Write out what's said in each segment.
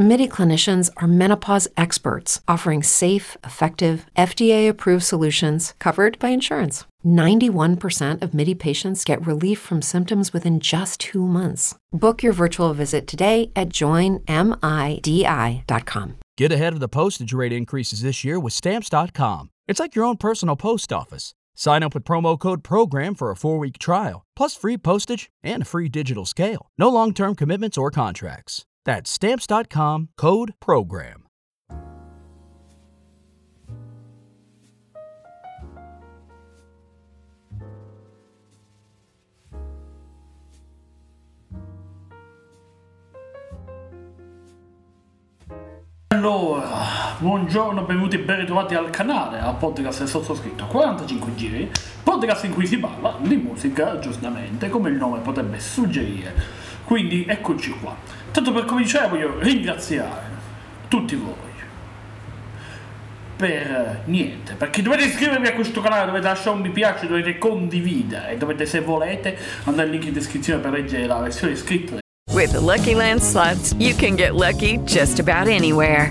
MIDI clinicians are menopause experts offering safe, effective, FDA approved solutions covered by insurance. 91% of MIDI patients get relief from symptoms within just two months. Book your virtual visit today at joinmidi.com. Get ahead of the postage rate increases this year with Stamps.com. It's like your own personal post office. Sign up with promo code PROGRAM for a four week trial, plus free postage and a free digital scale. No long term commitments or contracts. That's Stamps.com code PROGRAM. Allora, buongiorno, benvenuti e ben ritrovati al canale, al podcast del sottoscritto 45 giri, podcast in cui si parla di musica, giustamente, come il nome potrebbe suggerire. Quindi eccoci qua. Tanto per cominciare voglio ringraziare tutti voi per niente, perché dovete iscrivervi a questo canale, dovete lasciare un mi piace, dovete condividere, dovete se volete andare al link in descrizione per leggere la versione scritta With the Lucky Land slots, you can get lucky just about anywhere.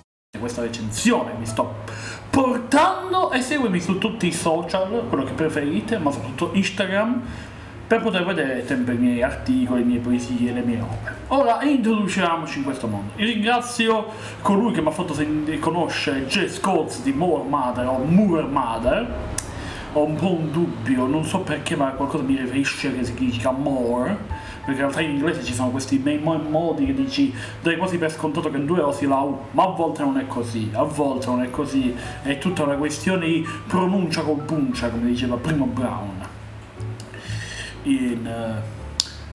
Questa recensione mi sto portando e seguimi su tutti i social, quello che preferite, ma soprattutto Instagram, per poter vedere sempre i miei articoli, le mie poesie, le mie robe. Ora introduciamoci in questo mondo. Io ringrazio colui che mi ha fatto conoscere Jess Coates di More Mother o Moore Mother. Ho un po' un dubbio, non so perché, ma qualcosa mi riferisce che significa more, perché in realtà in inglese ci sono questi bei mo- modi che dici, dai quasi per scontato che due o si la U, ma a volte non è così, a volte non è così, è tutta una questione di pronuncia con puncia, come diceva Primo Brown. In, uh,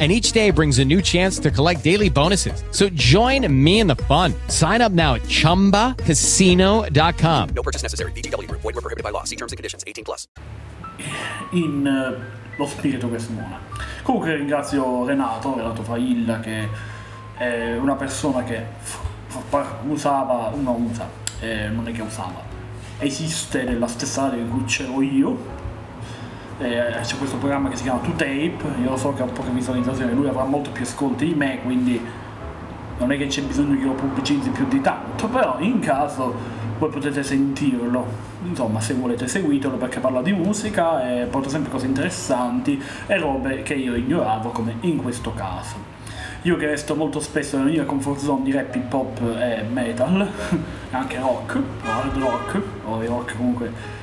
And each day brings a new chance to collect daily bonuses. So join me in the fun. Sign up now at chumbacasino.com. No purchase necessary. VGW Group. Void were prohibited by law. See terms and conditions. 18 plus. in eh, lo spirito che suona. Comunque ringrazio Renato, Renato Failla, che è una persona che f- f- usava, non usa, eh, non è che usava, esiste nella stessa area in cui c'ero io. Eh, c'è questo programma che si chiama To Tape, io lo so che ha poche visualizzazioni, lui avrà molto più ascolti di me, quindi non è che c'è bisogno che lo pubblicizzi più di tanto, però in caso voi potete sentirlo. Insomma, se volete seguitelo perché parla di musica e porta sempre cose interessanti e robe che io ignoravo, come in questo caso. Io che resto molto spesso nella mia comfort zone di rap, hip hop e metal, anche rock, hard rock, o rock comunque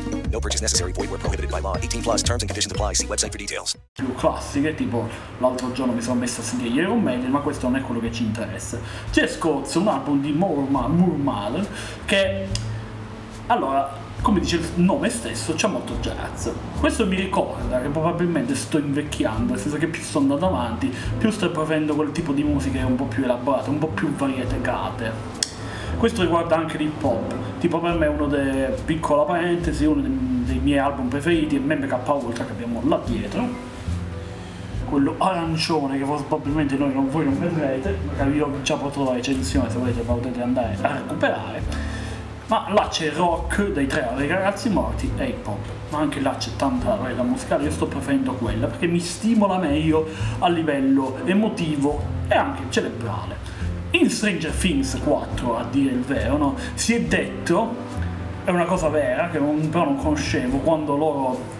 No purchase necessary. Void were prohibited by law. 18 plus terms and conditions apply. See website for details. più classiche, tipo l'altro giorno mi sono messo a sentire Iron Maiden, ma questo non è quello che ci interessa. C'è Scots, un album di Moore che allora, come dice il nome stesso, c'è molto jazz. Questo mi ricorda che probabilmente sto invecchiando, nel senso che più sto andando avanti, più sto preferendo quel tipo di musiche un po' più elaborate, un po' più variegate. Questo riguarda anche l'hip hop, tipo per me uno dei, piccola parentesi, uno dei, miei album preferiti è MMK Ultra che abbiamo là dietro. quello arancione che probabilmente noi non, voi non vedrete, magari io già portato la recensione se volete potete andare a recuperare, ma là c'è rock dei tre ragazzi morti e hip hop, ma anche là c'è tanta reda musicale, io sto preferendo quella perché mi stimola meglio a livello emotivo e anche cerebrale. In Stranger Things 4, a dire il vero, no, si è detto, è una cosa vera che non, però non conoscevo, quando loro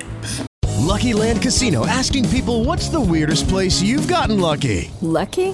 Lucky Land Casino asking people what's the weirdest place you've gotten lucky? Lucky?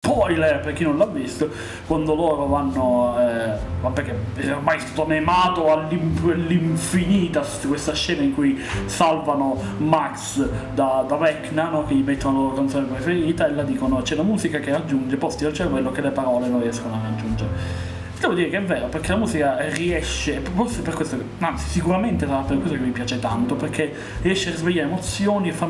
Spoiler per chi non l'ha visto, quando loro vanno, eh, vabbè che è ormai stato memato all'infinita questa scena in cui salvano Max da, da Vecna, no? che gli mettono la loro canzone preferita e la dicono c'è la musica che raggiunge posti del cervello che le parole non riescono a raggiungere. Devo dire che è vero, perché la musica riesce, forse per questo, anzi sicuramente sarà per questo che mi piace tanto, perché riesce a risvegliare emozioni e fa...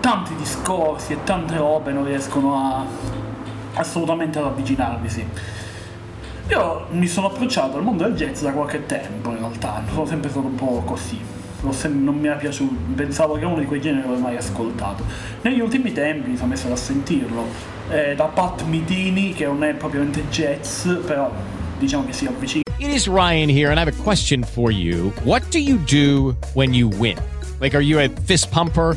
tanti discorsi e tante robe non riescono a assolutamente ad avvicinarvisi. Io mi sono approcciato al mondo del jazz da qualche tempo in realtà, sono sempre stato un po' così. Non mi era piaciuto, pensavo che uno di quei generi che avevo mai ascoltato. Negli ultimi tempi mi sono messo a sentirlo, eh, da Pat Mitini, che non è propriamente jazz, però diciamo che si avvicina. It is Ryan here, and I have a question for you. What do you do when you win? Like, are you a fist pumper?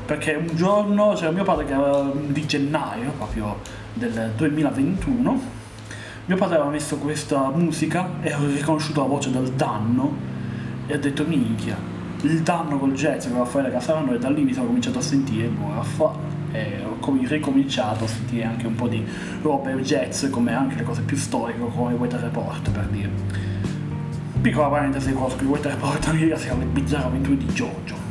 perché un giorno c'era mio padre che era di gennaio proprio del 2021 mio padre aveva messo questa musica e ho riconosciuto la voce del danno e ho detto minchia il danno col jazz con Raffaele Casarano e da lì mi sono cominciato a sentire boh, Raffa e ho com- ricominciato a sentire anche un po' di robe jazz come anche le cose più storiche come Weather Report per dire. Piccola parentesi con i Weather Report si chiama le bizzarre avventure di Giorgio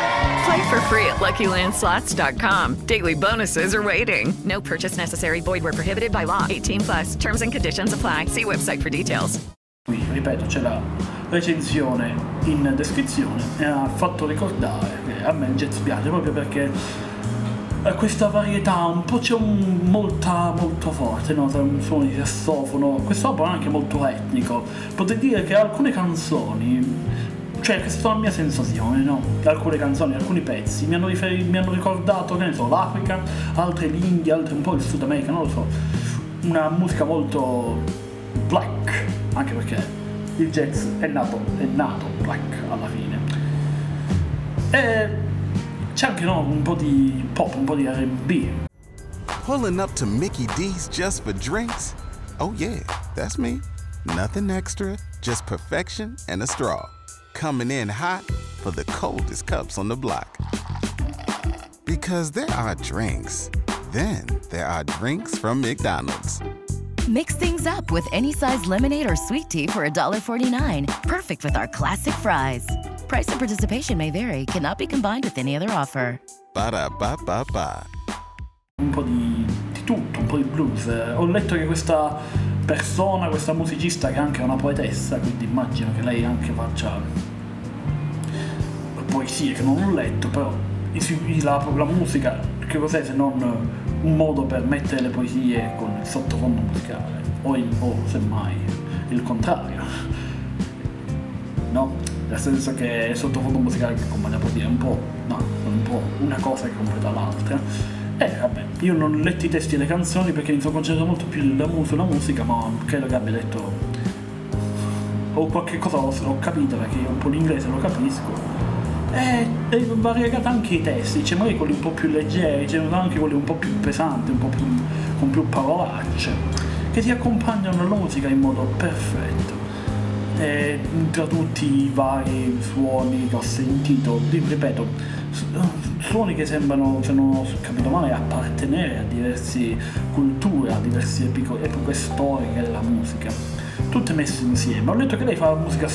Play for free at LuckyLandSlots.com. Daily bonuses are waiting. No purchase necessary. Void where prohibited by law. 18 plus. Terms and conditions apply. See website for details. Qui, ripeto, c'è la recensione in descrizione e ha fatto ricordare che a me il jazz piace proprio perché questa varietà, un po' c'è un, molta, molto forte, no? Tra un suono di sassofono, questo album è anche molto etnico. Potrei dire che alcune canzoni cioè questa è la mia sensazione, no? Alcune canzoni, alcuni pezzi mi hanno, riferi- mi hanno ricordato, che ne so, l'Africa, altre l'India, altre un po' il Sud America, non lo so. Una musica molto black, anche perché il jazz è nato, è nato black alla fine. E c'è anche no, un po' di pop, un po' di R&B. Pulling up to Mickey D's just for drinks? Oh yeah, that's me. Nothing extra, just perfection and a straw. Coming in hot for the coldest cups on the block. Because there are drinks. Then there are drinks from McDonald's. Mix things up with any size lemonade or sweet tea for $1.49. Perfect with our classic fries. Price and participation may vary, cannot be combined with any other offer. Ba-da-ba-ba-ba. un po' di, di tutto, un po' di blues. Eh, Ho letto che questa persona, questa musicista che è anche una poetessa, quindi immagino che lei anche faccia poesie che non ho letto, però la, la musica che cos'è se non un modo per mettere le poesie con il sottofondo musicale? O, il- o semmai il contrario? No? nel senso che il sottofondo musicale che accompagna la è un po' no, un po' una cosa che completa l'altra e vabbè, io non ho letto i testi delle canzoni perché mi sono concentrato molto più sulla mu- sulla musica, ma credo che abbia detto o qualche cosa ho, capito perché io un po' l'inglese lo capisco e, e variegata anche i testi, c'è magari quelli un po' più leggeri, c'erano anche quelli un po' più pesanti, un po' più con più parolacce, che ti accompagnano alla musica in modo perfetto. E tra tutti i vari suoni che ho sentito, ri- ripeto, suoni che sembrano, se non ho capito male, appartenere a diverse culture, a diverse epico- epoche storiche della musica, tutte messe insieme. Ho letto che lei fa musica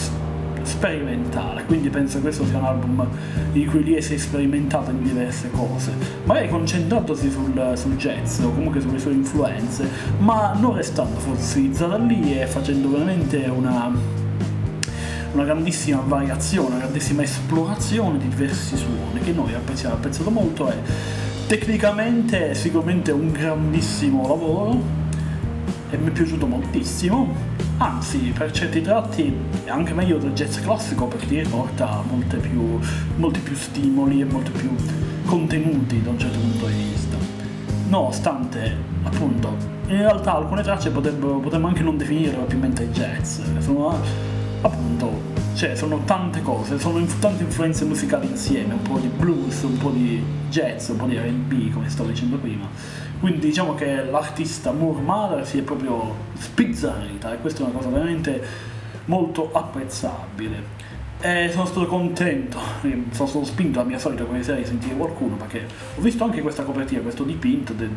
sperimentale, quindi penso che questo sia un album in cui lei si è sperimentata in diverse cose, magari concentrandosi sul, sul jazz o comunque sulle sue influenze, ma non restando fossilizzata lì e facendo veramente una, una grandissima variazione, una grandissima esplorazione di diversi suoni che noi apprezziamo, apprezzato molto e tecnicamente è sicuramente un grandissimo lavoro e mi è piaciuto moltissimo, anzi per certi tratti è anche meglio del jazz classico perché molte più, molti più stimoli e molti più contenuti da un certo punto di vista. Nonostante, appunto, in realtà alcune tracce potremmo anche non definire propriamente jazz, sono appunto, cioè sono tante cose, sono inf- tante influenze musicali insieme, un po' di blues, un po' di jazz, un po' di R&B come stavo dicendo prima. Quindi diciamo che l'artista Moore Mother si è proprio spizzarrita e questa è una cosa veramente molto apprezzabile. E sono stato contento, sono stato spinto alla mia solita quella sera di sentire qualcuno perché ho visto anche questa copertina, questo dipinto, de-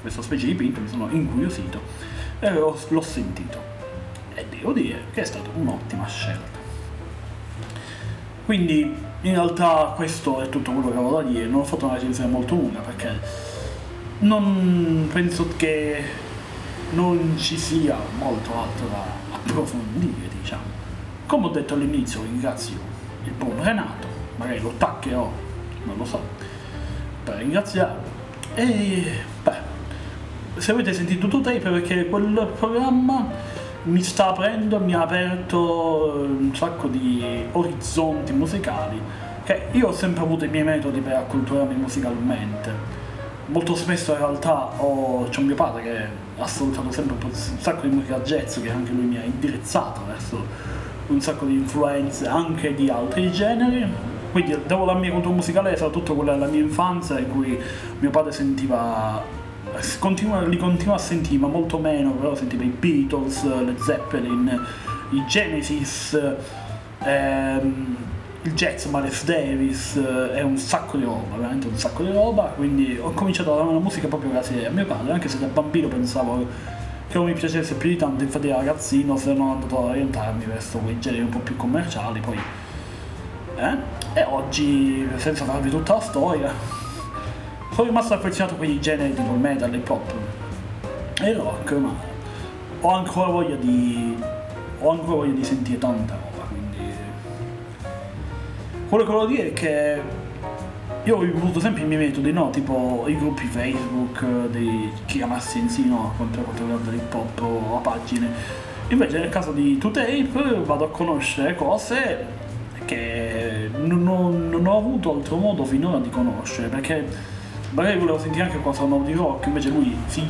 questa specie di dipinto, mi sono incuriosito e l'ho sentito. E devo dire che è stata un'ottima scelta. Quindi in realtà questo è tutto quello che avevo da dire, non ho fatto una recensione molto lunga perché non penso che non ci sia molto altro da approfondire, diciamo. Come ho detto all'inizio, ringrazio il buon Renato, magari lo taccherò, non lo so, per ringraziarlo. E beh, se avete sentito tutto tape perché quel programma mi sta aprendo, mi ha aperto un sacco di orizzonti musicali che io ho sempre avuto i miei metodi per acculturarmi musicalmente. Molto spesso in realtà ho, c'è mio padre che ha ascoltato sempre un sacco di musica jazz che anche lui mi ha indirizzato verso un sacco di influenze anche di altri generi. Quindi devo la mia cultura musicale soprattutto quella della mia infanzia in cui mio padre sentiva continua, li continua a sentire, ma molto meno, però sentiva i Beatles, le Zeppelin, i Genesis, ehm, il jazz, Miles Davis, eh, e un sacco di roba, veramente un sacco di roba, quindi ho cominciato ad amare la musica proprio grazie a mio padre, anche se da bambino pensavo che non mi piacesse più di tanto, infatti da ragazzino sono andato ad orientarmi verso quei generi un po' più commerciali, poi... Eh? E oggi, senza farvi tutta la storia, sono rimasto affezionato a quei generi il metal, l'hip hop e rock, ma ho ancora voglia di. ho ancora voglia di sentire tanta roba, quindi. Quello che volevo dire è che io ho avuto sempre i miei metodi, no? Tipo i gruppi Facebook, dei chiamarsi in sì, no? Quanto riguarda l'hip hop o a pagine. Invece nel caso di 2Tape vado a conoscere cose che non, non- non ho avuto altro modo finora di conoscere, perché magari volevo sentire anche qualcosa nuovo di rock, invece lui si,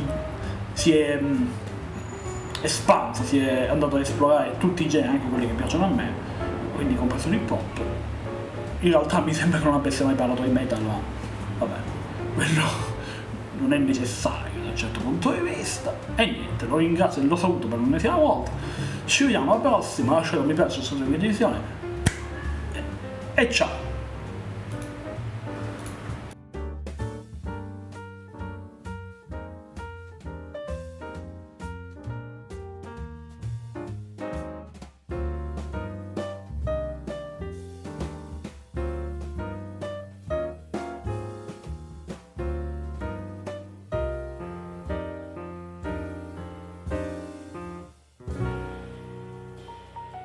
si è mh, espanso, si è andato ad esplorare tutti i generi, anche quelli che piacciono a me, quindi compreso l'hip hop. In realtà mi sembra che non avesse mai parlato di metal, ma vabbè, quello non è necessario da un certo punto di vista. E niente, lo ringrazio e lo saluto per l'ennesima volta. Ci vediamo alla prossima, lasciate un mi piace sulla televisione. E ciao!